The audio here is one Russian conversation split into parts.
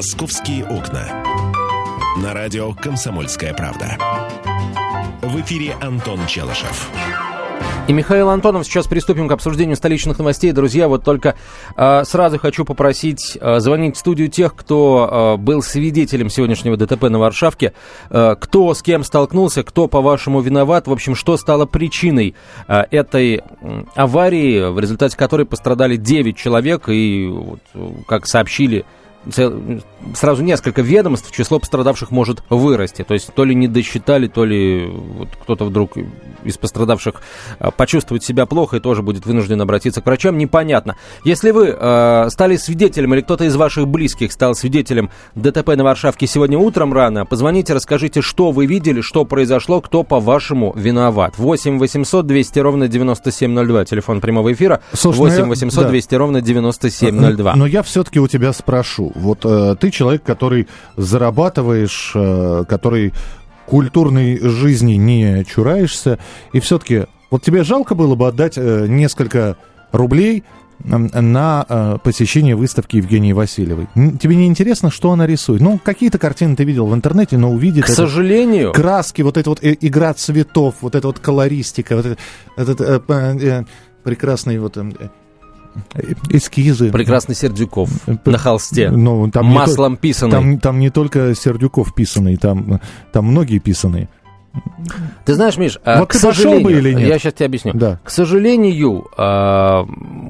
«Московские окна». На радио «Комсомольская правда». В эфире Антон Челышев. И Михаил Антонов, сейчас приступим к обсуждению столичных новостей. Друзья, вот только э, сразу хочу попросить э, звонить в студию тех, кто э, был свидетелем сегодняшнего ДТП на Варшавке, э, кто с кем столкнулся, кто, по-вашему, виноват, в общем, что стало причиной э, этой аварии, в результате которой пострадали 9 человек, и, вот, как сообщили сразу несколько ведомств, число пострадавших может вырасти. То есть то ли не досчитали, то ли вот кто-то вдруг из пострадавших а, почувствует себя плохо и тоже будет вынужден обратиться к врачам, непонятно. Если вы э, стали свидетелем или кто-то из ваших близких стал свидетелем ДТП на Варшавке сегодня утром рано, позвоните, расскажите, что вы видели, что произошло, кто, по-вашему, виноват. 8 800 200 ровно 9702, телефон прямого эфира. Слушай, 8 800 200 да. ровно 9702. Но я все-таки у тебя спрошу. Вот э, ты человек, который зарабатываешь, э, который культурной жизни не чураешься, и все-таки вот тебе жалко было бы отдать э, несколько рублей на э, посещение выставки Евгении Васильевой. Тебе не интересно, что она рисует? Ну, какие-то картины ты видел в интернете, но увидит... К сожалению... Краски, вот эта вот э, игра цветов, вот эта вот колористика, вот этот, этот э, э, прекрасный вот... Э, эскизы. Прекрасный Сердюков на холсте. Ну, там Маслом не, писанный. Там, там не только Сердюков писанный, там, там многие писанные. Ты знаешь, Миш, а, вот к сожалению, бы или нет? я сейчас тебе объясню. Да. К сожалению, э,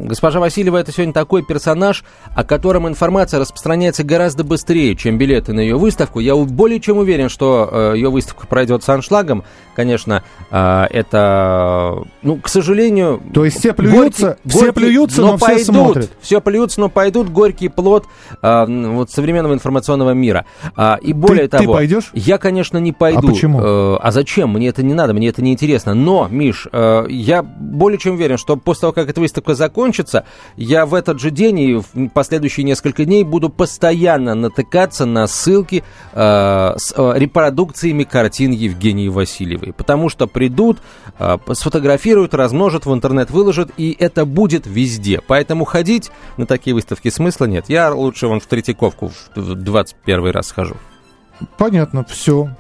госпожа Васильева это сегодня такой персонаж, о котором информация распространяется гораздо быстрее, чем билеты на ее выставку. Я более чем уверен, что э, ее выставка пройдет с аншлагом. Конечно, э, это, ну, к сожалению... То есть все плюются, горький, все горький, плюются, но, но пойдут, все смотрят. Все плюются, но пойдут горький плод э, вот современного информационного мира. А, и более ты, того... Ты пойдешь? Я, конечно, не пойду. А почему? А зачем? Мне это не надо, мне это не интересно. Но, Миш, э, я более чем уверен, что после того, как эта выставка закончится, я в этот же день и в последующие несколько дней буду постоянно натыкаться на ссылки э, с э, репродукциями картин Евгении Васильевой. Потому что придут, э, сфотографируют, размножат, в интернет выложат, и это будет везде. Поэтому ходить на такие выставки смысла нет. Я лучше вон в Третьяковку в 21 раз схожу. Понятно, все.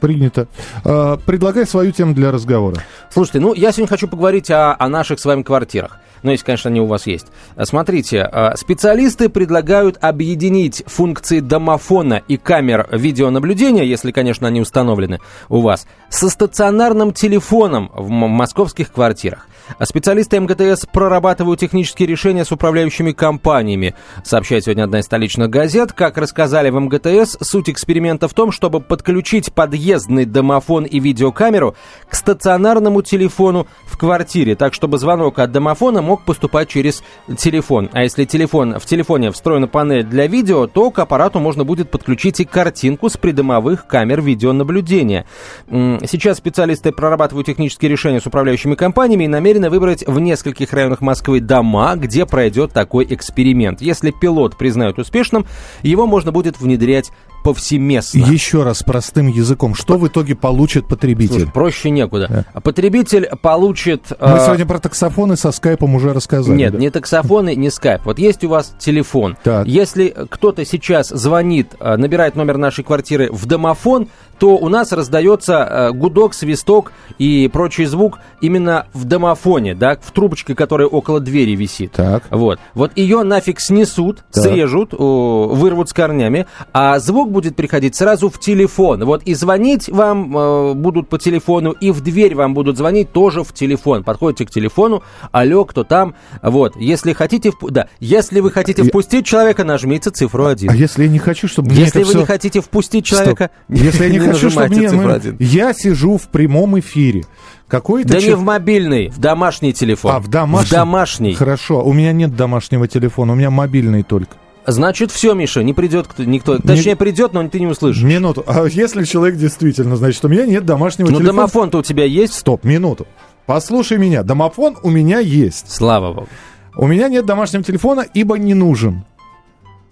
Принято. А, предлагай свою тему для разговора. Слушайте, ну я сегодня хочу поговорить о, о наших с вами квартирах. Ну, если, конечно, они у вас есть. Смотрите, а, специалисты предлагают объединить функции домофона и камер видеонаблюдения, если, конечно, они установлены у вас, со стационарным телефоном в московских квартирах. А специалисты МГТС прорабатывают технические решения с управляющими компаниями. Сообщает сегодня одна из столичных газет. Как рассказали в МГТС, суть эксперимента в том, чтобы подключить подъездный домофон и видеокамеру к стационарному телефону в квартире, так чтобы звонок от домофона мог поступать через телефон. А если телефон, в телефоне встроена панель для видео, то к аппарату можно будет подключить и картинку с придомовых камер видеонаблюдения. Сейчас специалисты прорабатывают технические решения с управляющими компаниями и намерены выбрать в нескольких районах Москвы дома, где пройдет такой эксперимент. Если пилот признают успешным, его можно будет внедрять повсеместно. Еще раз простым языком, что в итоге получит потребитель? Слушай, проще некуда. Да. Потребитель получит... Мы э... сегодня про таксофоны со скайпом уже рассказали. Нет, да? не таксофоны, не скайп. Вот есть у вас телефон. Так. Если кто-то сейчас звонит, э, набирает номер нашей квартиры в домофон, то у нас раздается э, гудок, свисток и прочий звук именно в домофоне, да, в трубочке, которая около двери висит. Так. Вот. Вот ее нафиг снесут, так. срежут, вырвут с корнями, а звук будет приходить сразу в телефон. Вот и звонить вам э, будут по телефону, и в дверь вам будут звонить тоже в телефон. Подходите к телефону, алло, кто там? Вот. Если хотите, да, если вы хотите впустить человека, нажмите цифру один. А если я не хочу, чтобы Если вы все... не хотите впустить человека, Стоп. если я не хочу, чтобы мне... Мы... Я сижу в прямом эфире. Какой-то да ч... не в мобильный, в домашний телефон. А, в домашний? В домашний. Хорошо, у меня нет домашнего телефона, у меня мобильный только. Значит, все, Миша, не придет никто. Точнее, не... придет, но ты не услышишь. Минуту. А если человек действительно, значит, у меня нет домашнего ну, телефона. Ну, домофон-то у тебя есть? Стоп, минуту. Послушай меня. Домофон у меня есть. Слава богу. У меня нет домашнего телефона, ибо не нужен.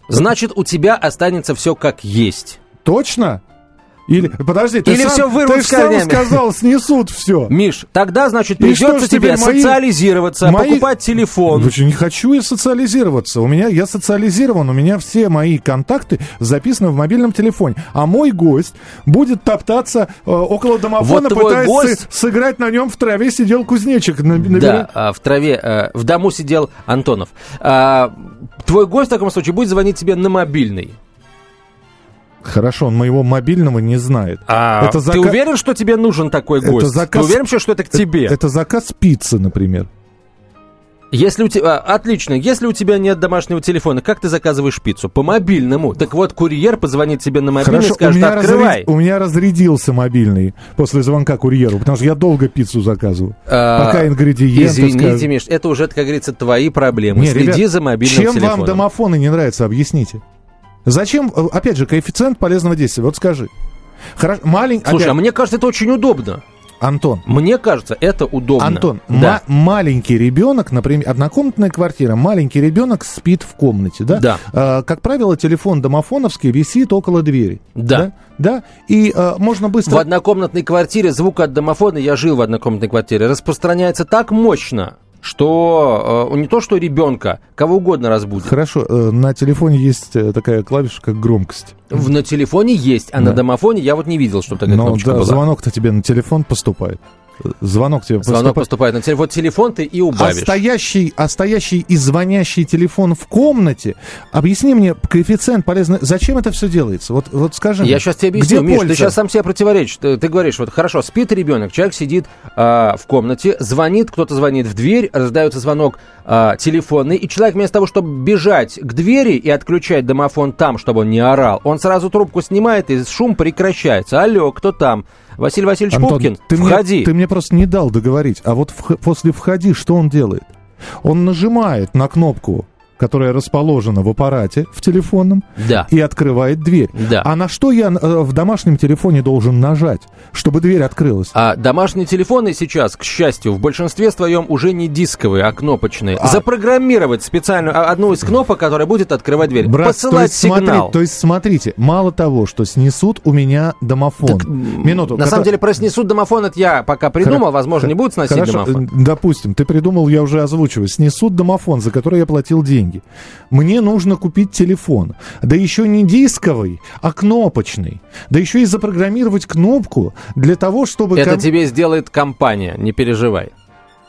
Значит, у тебя останется все как есть. Точно? Или, подожди, ты Или сам, всё вырвут ты сам сказал, снесут все. Миш, тогда, значит, придется тебе мои- социализироваться, мои- покупать телефон. Слушай, не хочу я социализироваться. У меня я социализирован, у меня все мои контакты записаны в мобильном телефоне. А мой гость будет топтаться э, около домофона, Вот пытаясь гость- сы- сыграть на нем в траве сидел кузнечик. на- набирая- Да, а, в траве, э, в дому сидел Антонов. А, Твой гость в таком случае будет звонить тебе на мобильный. Хорошо, он моего мобильного не знает. А Это ты зака- уверен, что тебе нужен такой Это гость? заказ- Ты уверен, что это к тебе? Это заказ пиццы, например. Если у тебя... а, Отлично. Если у тебя нет домашнего телефона, как ты заказываешь пиццу? По мобильному. Так вот, курьер позвонит тебе на мобильный и Хорошо, у скажет, меня, открывай. разряд- у меня разрядился мобильный после звонка курьеру, потому что я долго пиццу заказываю. А, Пока ингредиенты Извините, скажут. Миш, это уже, как говорится, твои проблемы. Не, Следи ребят, за мобильным Чем телефоном. вам домофоны не нравятся, объясните. Зачем, э, опять же, коэффициент полезного действия? Вот скажи. Хорошо, маленький... Слушай, а мне кажется, это очень удобно. Антон, Мне кажется, это удобно. Антон, да. ма- маленький ребенок, например, однокомнатная квартира, маленький ребенок спит в комнате, да? Да. Э, как правило, телефон домофоновский висит около двери. Да. Да. Да? И э, можно быстро... В однокомнатной квартире звук от домофона, я жил в однокомнатной квартире, распространяется так мощно, что э, не то что ребенка, кого угодно разбудит. Хорошо, э, на телефоне есть э, такая клавиша, как громкость. В, на телефоне есть, а на Да. домофоне я вот не видел, чтобы такая Но кнопочка да, была. звонок-то тебе на телефон поступает. Э, Звонок тебе Звонок поступает. поступает на телефон. Вот телефон ты и А убавишь. стоящий, а стоящий и звонящий телефон в комнате, объясни мне коэффициент полезный. Зачем это все делается? Вот, вот скажи Я мне, сейчас тебе объясню, Миш, польза? ты сейчас сам себе противоречишь. Ты, ты говоришь, вот хорошо, спит ребенок, человек сидит а, в комнате, звонит, кто-то звонит в дверь, раздается звонок а, телефонный, и человек вместо того, чтобы бежать к двери и отключать домофон там, чтобы он не орал, он сразу трубку снимает, и шум прекращается. Алло, кто там? Василий Васильевич Антон, Пупкин, ты входи. Мне, ты мне просто не дал договорить. А вот вх- после «входи» что он делает? Он нажимает на кнопку, которая расположена в аппарате, в телефонном, Да. и открывает дверь. Да. А на что я э, в домашнем телефоне должен нажать, чтобы дверь открылась? А домашние телефоны сейчас, к счастью, в большинстве своем уже не дисковые, а кнопочные. А. Запрограммировать специальную а, одну из кнопок, которая будет открывать дверь. Брат, Посылать то есть, смотри- сигнал. то есть, смотрите, мало того, что снесут у меня домофон. Так, Минуту. На кото- самом деле, про снесут домофон, это я пока придумал, Хоро- возможно, не будут сносить Хорошо, домофон. э, допустим, ты придумал, я уже озвучиваю, снесут домофон, за который я платил деньги. Мне нужно купить телефон. Да еще не дисковый, а кнопочный. Да еще и запрограммировать кнопку для того, чтобы... Это ком- тебе сделает компания, не переживай.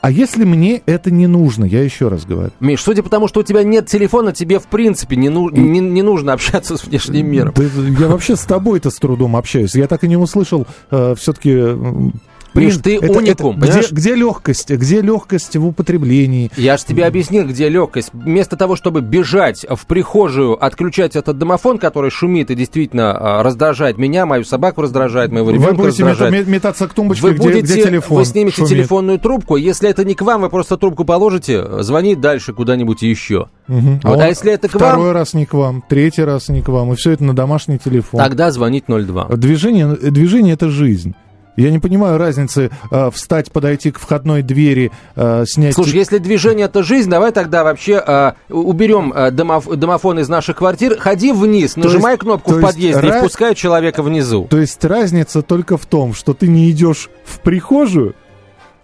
А если мне это не нужно, я еще раз говорю. Миш, судя по тому, что у тебя нет телефона, тебе в принципе не, ну- не- не нужно общаться с внешним миром. Да, я вообще с тобой-то с трудом общаюсь. Я так и не услышал все-таки... Миш, ты уникум, где, понимаешь? где легкость? Где легкость в употреблении? Я же тебе объяснил, где легкость. Вместо того, чтобы бежать в прихожую, отключать этот домофон, который шумит и действительно а, раздражает меня, мою собаку раздражает, моего Вы ребенка будете раздражает. мета- метаться к тумбочке, Вы где, будете, где телефон вы снимете шумит. телефонную трубку, если это не к вам, вы просто трубку положите, звонит дальше куда-нибудь еще. Мгм. Вот, он а если это к Второй вам, раз не к вам, третий раз не к вам, и все это на домашний телефон. тогда звонить 02. Движение, движение это жизнь. Я не понимаю разницы э, встать, подойти к входной двери, э, снять... Слушай, если движение это жизнь, давай тогда вообще а, уберем а, домоф- домофон из наших квартир, ходи вниз, нажимай есть- кнопку то в подъезде и ра- впускай человека внизу. То есть разница только в том, что ты не идешь в прихожую,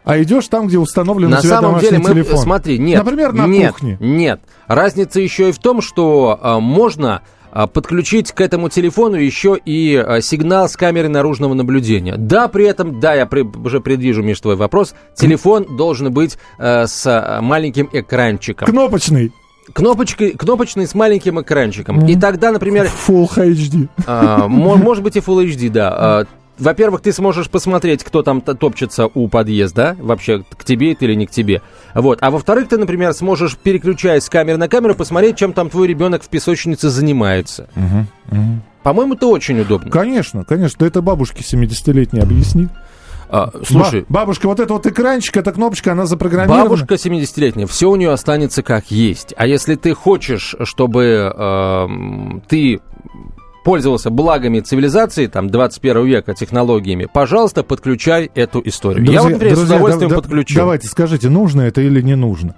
а идешь там, где установлен На у тебя самом деле, мы, телефон. смотри, нет. Например, на нет, кухне. Нет. Разница еще и в том, что а, можно подключить к этому телефону еще и а, сигнал с камеры наружного наблюдения. Да, при этом, да, я при- уже предвижу, Миш, твой вопрос, телефон должен быть а, с а, маленьким экранчиком. Кнопочный. Кнопочкой, кнопочный с маленьким экранчиком. И тогда, например, Full HD. а, мо- может быть и Full HD, да. А, Во-первых, ты сможешь посмотреть, кто там топчется у подъезда, вообще к тебе это или не к тебе. Вот. А во-вторых, ты, например, сможешь, переключаясь с камеры на камеру, посмотреть, чем там твой ребенок в песочнице занимается. По-моему, это очень удобно. Конечно, конечно. Да это бабушке 70-летней объясни. А, слушай, Ба- бабушка, вот это вот экранчик, эта кнопочка, она запрограммирована. Бабушка 70-летняя, все у нее останется как есть. А если ты хочешь, чтобы эм, ты пользовался благами цивилизации, там, 21 века, технологиями, пожалуйста, подключай эту историю. Я вот, например, с друзья, удовольствием да- да- подключу. Давайте, скажите, нужно это или не нужно?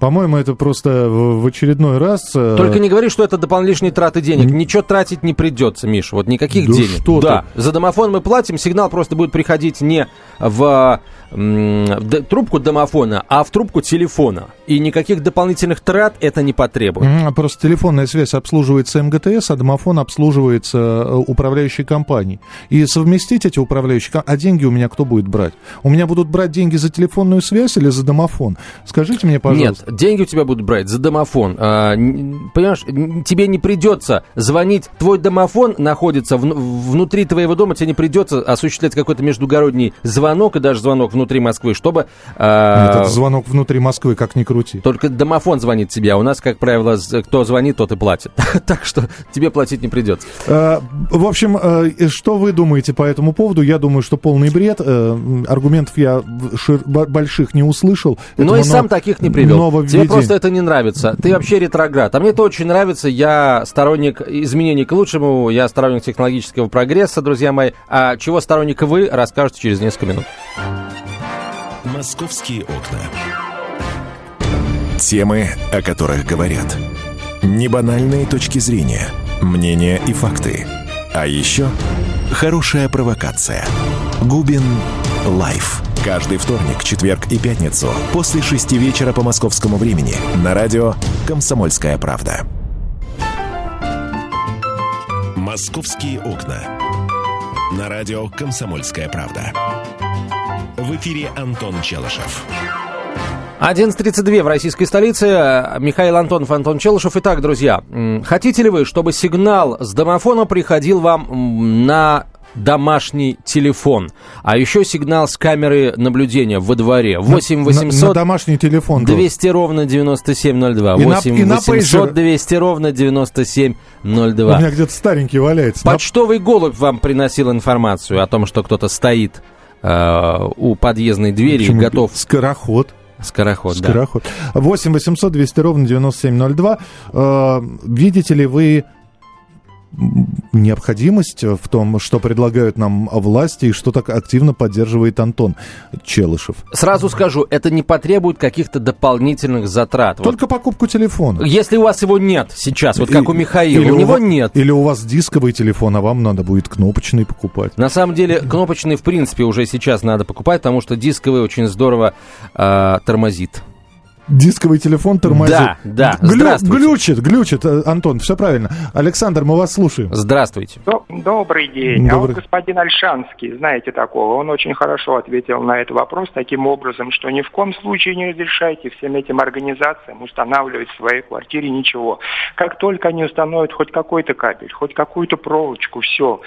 По-моему, это просто в очередной раз... Э, Только не говори, что это дополнительные лишние траты денег. Ничего тратить не придется, Миша. Вот никаких да денег. Что да, за домофон мы платим, сигнал просто будет приходить не в в трубку домофона, а в трубку телефона. И никаких дополнительных трат это не потребует. Просто телефонная связь обслуживается МГТС, а домофон обслуживается э, управляющей компанией. И совместить эти управляющие... А деньги у меня кто будет брать? У меня будут брать деньги за телефонную связь или за домофон? Скажите мне, пожалуйста. Нет, деньги у тебя будут брать за домофон. А, понимаешь, тебе не придется звонить. Твой домофон находится в, внутри твоего дома, тебе не придется осуществлять какой-то междугородний звонок и даже звонок внутри Москвы, чтобы... Э, Этот звонок внутри Москвы, как ни крути. Только домофон звонит тебе, а у нас, как правило, кто звонит, тот и платит. так что тебе платить не придется. Э, в общем, э, что вы думаете по этому поводу? Я думаю, что полный бред. Э, аргументов я больших не услышал. Но и сам таких не привел. Тебе просто это не нравится. Ты вообще ретроград. А мне это очень нравится. Я сторонник изменений к лучшему. Я сторонник технологического прогресса, друзья мои. А чего сторонник вы, расскажете через несколько минут. Московские окна. Темы, о которых говорят. Небанальные точки зрения, мнения и факты. А еще хорошая провокация. Губин Live. Каждый вторник, четверг и пятницу после шести вечера по московскому времени на радио «Комсомольская правда». «Московские окна». На радио «Комсомольская правда». В эфире Антон Челышев. 11.32 в российской столице. Михаил Антонов, Антон Челышев. Итак, друзья, хотите ли вы, чтобы сигнал с домофона приходил вам на домашний телефон. А еще сигнал с камеры наблюдения во дворе. 8 800... На, на домашний телефон. 200 ровно 9702. 8 на, 800 200 ровно 9702. У меня где-то старенький валяется. Почтовый голубь вам приносил информацию о том, что кто-то стоит Э, у подъездной двери Почему? готов... Скороход. Скороход, Скороход. да. 8 800 200 ровно 9702. Э, видите ли вы необходимость в том, что предлагают нам власти и что так активно поддерживает Антон Челышев. Сразу скажу, это не потребует каких-то дополнительных затрат. Только вот. покупку телефона. Если у вас его нет сейчас, вот как у Михаила, или у, у него вас, нет. Или у вас дисковый телефон, а вам надо будет кнопочный покупать. На самом деле, кнопочный в принципе уже сейчас надо покупать, потому что дисковый очень здорово э, тормозит дисковый телефон тормозит. Да, да. Глю, глючит, глючит, э, Антон, все правильно. Александр, мы вас слушаем. Здравствуйте. Добрый день. Добрый. А вот господин Альшанский, знаете такого, он очень хорошо ответил на этот вопрос таким образом, что ни в коем случае не разрешайте всем этим организациям устанавливать в своей квартире ничего. Как только они установят хоть какой-то кабель, хоть какую-то проволочку, все,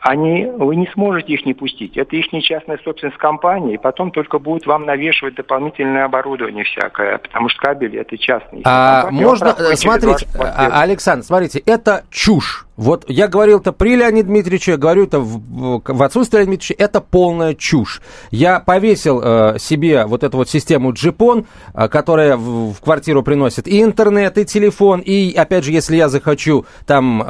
они, вы не сможете их не пустить. Это их не частная собственность компании, и потом только будут вам навешивать дополнительное оборудование всякое, потому что кабели это частные. А, можно, смотрите, а, Александр, смотрите, это чушь. Вот я говорил это при Леониде Дмитриевиче, говорю это в, в отсутствии Леонида Дмитриевича, это полная чушь. Я повесил э, себе вот эту вот систему джипон, э, которая в, в квартиру приносит и интернет, и телефон, и, опять же, если я захочу там э,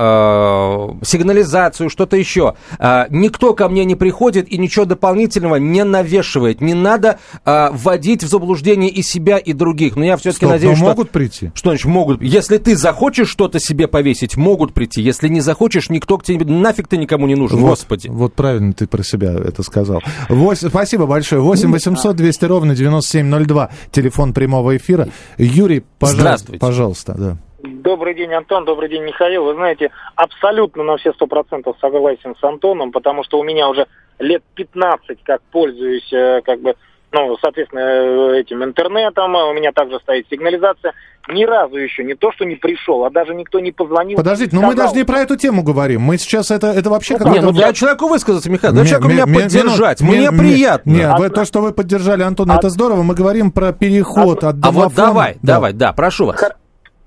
сигнализацию, что-то еще, э, никто ко мне не приходит и ничего дополнительного не навешивает. Не надо э, вводить в заблуждение и себя, и других. Но я все-таки надеюсь, но что... могут прийти? Что значит могут? Если ты захочешь что-то себе повесить, могут прийти. Если не захочешь, никто к тебе... Нафиг ты никому не нужен, вот, господи. Вот правильно ты про себя это сказал. 8, спасибо большое. 8 800 200 ровно 9702. Телефон прямого эфира. Юрий, пожалуйста. Здравствуйте. Пожалуйста, да. Добрый день, Антон, добрый день, Михаил. Вы знаете, абсолютно на все сто процентов согласен с Антоном, потому что у меня уже лет 15 как пользуюсь э, как бы ну, соответственно, э, этим интернетом, у меня также стоит сигнализация. Ни разу еще не то, что не пришел, а даже никто не позвонил. Подождите, но мы даже не про эту тему говорим. Мы сейчас это, это вообще ну, Не, ну дай человеку высказаться, Михаил, дай человеку меня поддержать. Мне приятно. Не, вы, то, что вы поддержали Антона, это здорово. Мы говорим про переход от А вот давай, давай, да, прошу вас.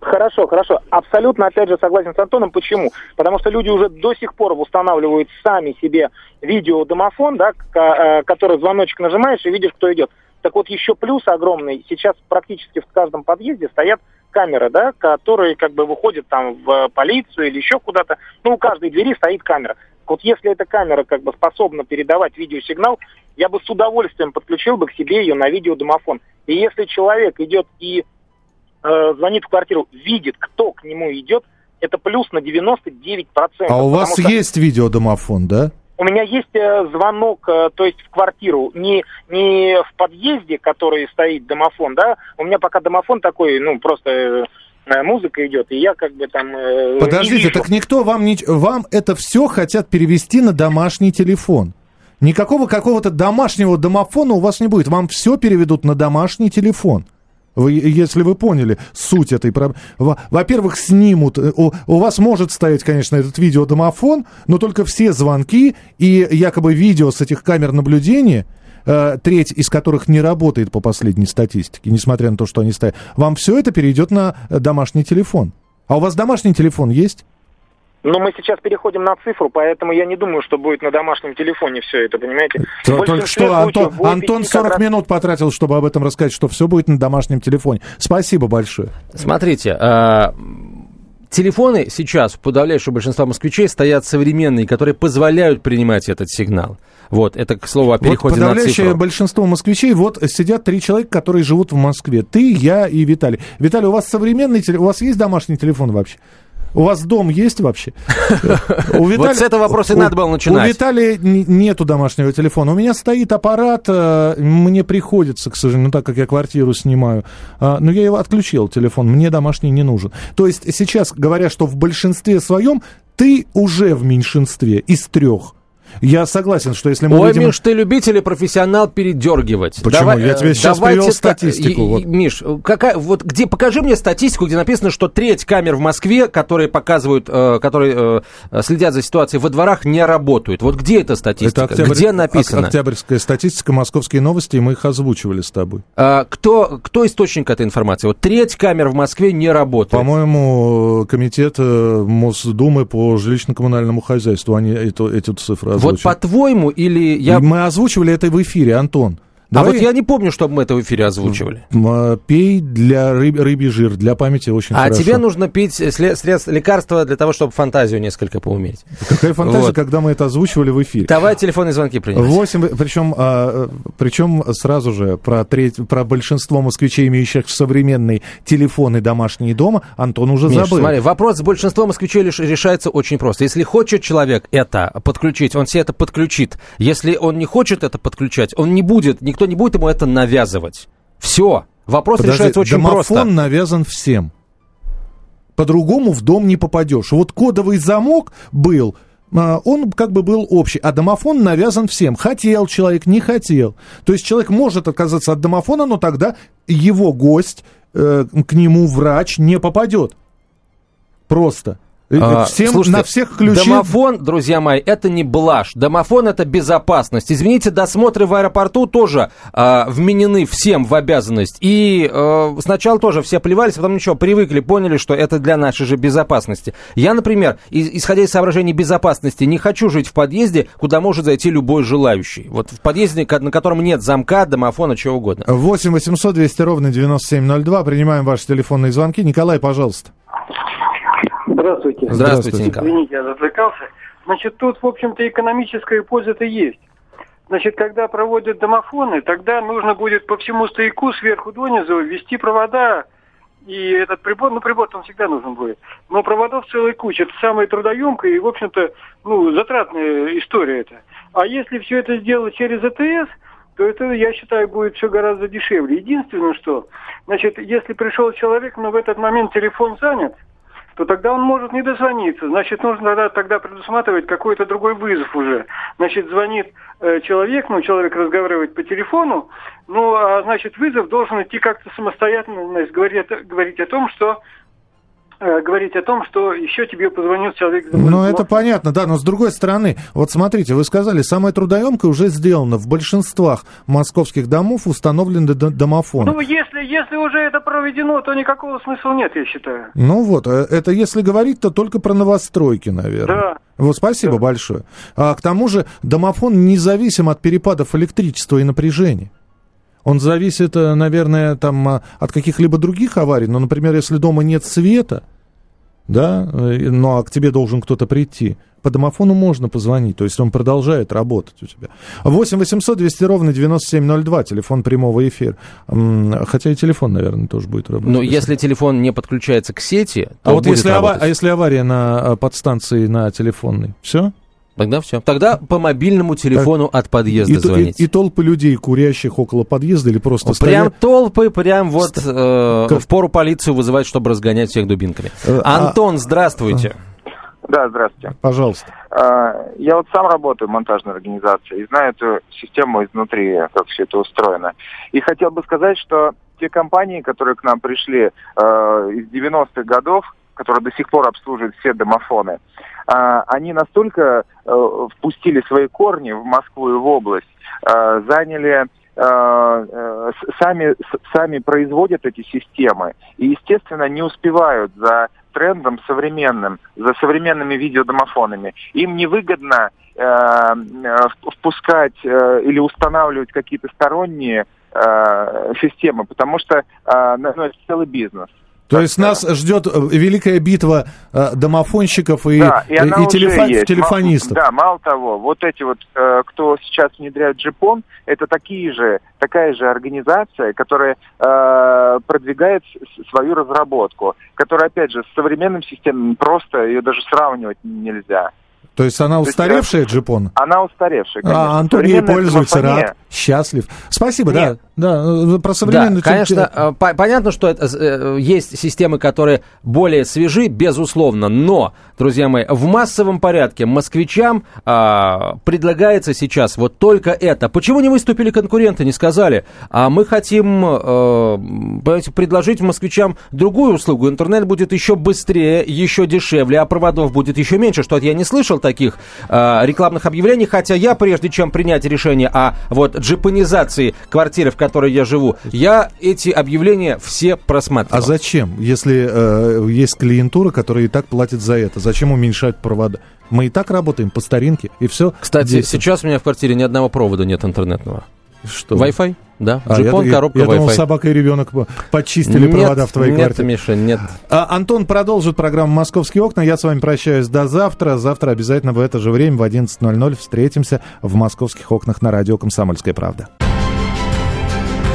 Хорошо, хорошо. Абсолютно, опять же, согласен с Антоном. Почему? Потому что люди уже до сих пор устанавливают сами себе видеодомофон, да, э, который звоночек нажимаешь и видишь, кто идет. Так вот, еще плюс огромный. Сейчас практически в каждом подъезде стоят камеры, да, которые как бы выходят там в полицию или еще куда-то. Ну, у каждой двери стоит камера. Вот если эта камера как бы способна передавать видеосигнал, я бы с удовольствием подключил бы к себе ее на видеодомофон. И если человек идет и э, звонит в квартиру, видит, кто к нему идет, это плюс на 99%. А у вас что... есть видеодомофон, да? У меня есть э, звонок, э, то есть в квартиру, не, не в подъезде, который стоит домофон, да, у меня пока домофон такой, ну, просто э, музыка идет, и я как бы там... Подождите, так никто вам не... Вам это все хотят перевести на домашний телефон. Никакого какого-то домашнего домофона у вас не будет. Вам все переведут на домашний телефон. Вы, если вы поняли суть этой проблемы. Во-первых, снимут. Э, у, у вас может стоять, конечно, этот видеодомофон, но только все звонки и якобы видео с этих камер наблюдения, э, треть из которых не работает по последней статистике, несмотря на то, что они стоят, вам все это перейдет на э, домашний телефон. А у вас домашний телефон есть? Но мы сейчас переходим на цифру, поэтому я не думаю, что будет на домашнем телефоне все это, понимаете? То, только что Антон, Антон 40 раз... минут потратил, чтобы об этом рассказать, что все будет на домашнем телефоне. Спасибо большое. Смотрите, а, телефоны сейчас, подавляющее большинство москвичей, стоят современные, которые позволяют принимать этот сигнал. Вот, это, к слову, о переходе вот подавляющее на цифру. большинство москвичей, вот сидят три человека, которые живут в Москве. Ты, я и Виталий. Виталий, у вас современный телефон, у вас есть домашний телефон вообще? У вас дом есть вообще? У вот с этого вопроса и надо было начинать. У Виталия нету домашнего телефона. У меня стоит аппарат, э, мне приходится, к сожалению, ну, так как я квартиру снимаю, а, но я его отключил, телефон, мне домашний не нужен. То есть сейчас, говоря, что в большинстве своем ты уже в меньшинстве из трех. Я согласен, что если мы Ой, видим... Миш, ты любитель и профессионал передергивать. Почему? Давай, Я тебе сейчас привел статистику. Вот. Миш, какая, вот где, покажи мне статистику, где написано, что треть камер в Москве, которые показывают, э, которые э, следят за ситуацией во дворах, не работают. Вот где эта статистика? Это октябрь... Где написано? Октябрьская статистика, московские новости, и мы их озвучивали с тобой. А, кто, кто источник этой информации? Вот треть камер в Москве не работает. По-моему, комитет э, Мосдумы по жилищно-коммунальному хозяйству, они эту, эту цифру вот по-твоему или я... Мы озвучивали это в эфире, Антон. Давай... А вот я не помню, чтобы мы это в эфире озвучивали. А, пей для рыб, рыбий жир, для памяти очень а хорошо. А тебе нужно пить средств, лекарства для того, чтобы фантазию несколько поуметь. Какая фантазия, вот. когда мы это озвучивали в эфире? Давай телефонные звонки принимать. 8, причем, а, причем сразу же про, треть, про большинство москвичей, имеющих современные телефоны домашние дома, Антон уже Миш, забыл. смотри, вопрос с большинством москвичей решается очень просто. Если хочет человек это подключить, он себе это подключит. Если он не хочет это подключать, он не будет, никто никто не будет ему это навязывать. Все. Вопрос Подожди, решается очень домофон просто. Домофон навязан всем. По-другому в дом не попадешь. Вот кодовый замок был, а, он как бы был общий, а домофон навязан всем. Хотел человек, не хотел. То есть человек может отказаться от домофона, но тогда его гость, э, к нему врач не попадет. Просто. А, Всем, слушайте, на всех ключи... Домофон, друзья мои, это не блажь. Домофон это безопасность. Извините, досмотры в аэропорту тоже э, вменены всем в обязанность. И э, сначала тоже все плевались, потом ничего, привыкли, поняли, что это для нашей же безопасности. Я, например, и, исходя из соображений безопасности, не хочу жить в подъезде, куда может зайти любой желающий. Вот в подъезде, на котором нет замка, домофона, чего угодно. 8 800 200 ровно 9702. Принимаем ваши телефонные звонки. Николай, пожалуйста. Здравствуйте. Здравствуйте. Извините, я затыкался. Значит, тут, в общем-то, экономическая польза-то есть. Значит, когда проводят домофоны, тогда нужно будет по всему стояку сверху донизу ввести провода, и этот прибор, ну, прибор там всегда нужен будет. Но проводов целая куча. Это самая трудоемкая и, в общем-то, ну, затратная история это. А если все это сделать через АТС, то это, я считаю, будет все гораздо дешевле. Единственное, что, значит, если пришел человек, но в этот момент телефон занят, то тогда он может не дозвониться. Значит, нужно тогда, тогда предусматривать какой-то другой вызов уже. Значит, звонит э, человек, ну, человек разговаривает по телефону, ну, а значит, вызов должен идти как-то самостоятельно, значит, говорить, говорить о том, что говорить о том, что еще тебе позвонит человек. Ну, это понятно, да, но с другой стороны, вот смотрите, вы сказали, самое трудоемкое уже сделано. В большинствах московских домов установлены домофоны. Ну, если, если уже это проведено, то никакого смысла нет, я считаю. Ну вот, э, это если говорить, то только про новостройки, наверное. Да. Вот спасибо да. большое. А к тому же домофон независим от перепадов электричества и напряжения. Он зависит, э, наверное, там, от каких-либо других аварий. Но, например, если дома нет света, да, ну а к тебе должен кто-то прийти. По домофону можно позвонить, то есть он продолжает работать у тебя. 8 800 200 ровно 9702, телефон прямого эфира. Хотя и телефон, наверное, тоже будет работать. Но если телефон не подключается к сети, то А вот если, ава- а если авария на подстанции на телефонной, все? Тогда все. Тогда по мобильному телефону так, от подъезда и, звонить. И, и толпы людей, курящих около подъезда или просто Прям стоят... толпы, прям вот э, как... в пору полицию вызывать, чтобы разгонять всех дубинками. Э, а Антон, здравствуйте. Да, здравствуйте. Пожалуйста. А, я вот сам работаю в монтажной организации и знаю эту систему изнутри, как все это устроено. И хотел бы сказать, что те компании, которые к нам пришли э, из 90-х годов, которые до сих пор обслуживают все домофоны, а, они настолько э, впустили свои корни в Москву и в область, э, заняли э, сами, сами производят эти системы и, естественно, не успевают за трендом современным, за современными видеодомофонами. Им невыгодно э, впускать э, или устанавливать какие-то сторонние э, системы, потому что э, ну, это целый бизнес. То есть нас ждет э, великая битва э, домофонщиков и, да, и, и телефон, телефонистов. Да, мало того, вот эти вот, э, кто сейчас внедряет джипон, это такие же, такая же организация, которая э, продвигает свою разработку, которая, опять же, с современным системами просто ее даже сравнивать нельзя. То есть она устаревшая, джипон? Она устаревшая, а, конечно. А Антон ей пользуется, рад, счастлив. Спасибо, Нет. да. Да, про современную... Да, конечно, э, понятно, что это, э, есть системы, которые более свежи, безусловно, но, друзья мои, в массовом порядке москвичам а, предлагается сейчас вот только это. Почему не выступили конкуренты, не сказали? А мы хотим а, предложить москвичам другую услугу. Интернет будет еще быстрее, еще дешевле, а проводов будет еще меньше. Что-то я не слышал таких а, рекламных объявлений, хотя я, прежде чем принять решение о вот джипанизации квартиры, в которой я живу, я эти объявления все просматривал. А зачем, если э, есть клиентура, которая и так платит за это? Зачем уменьшать провода? Мы и так работаем по старинке, и все. Кстати, здесь... сейчас у меня в квартире ни одного провода нет интернетного. Что? Wi-Fi? Да, а, Джипон, я, коробка, Я, я думал, собака и ребенок почистили нет, провода в твоей нет, квартире. Нет, Миша, нет. А, Антон продолжит программу «Московские окна». Я с вами прощаюсь до завтра. Завтра обязательно в это же время, в 11.00, встретимся в «Московских окнах» на радио «Комсомольская правда».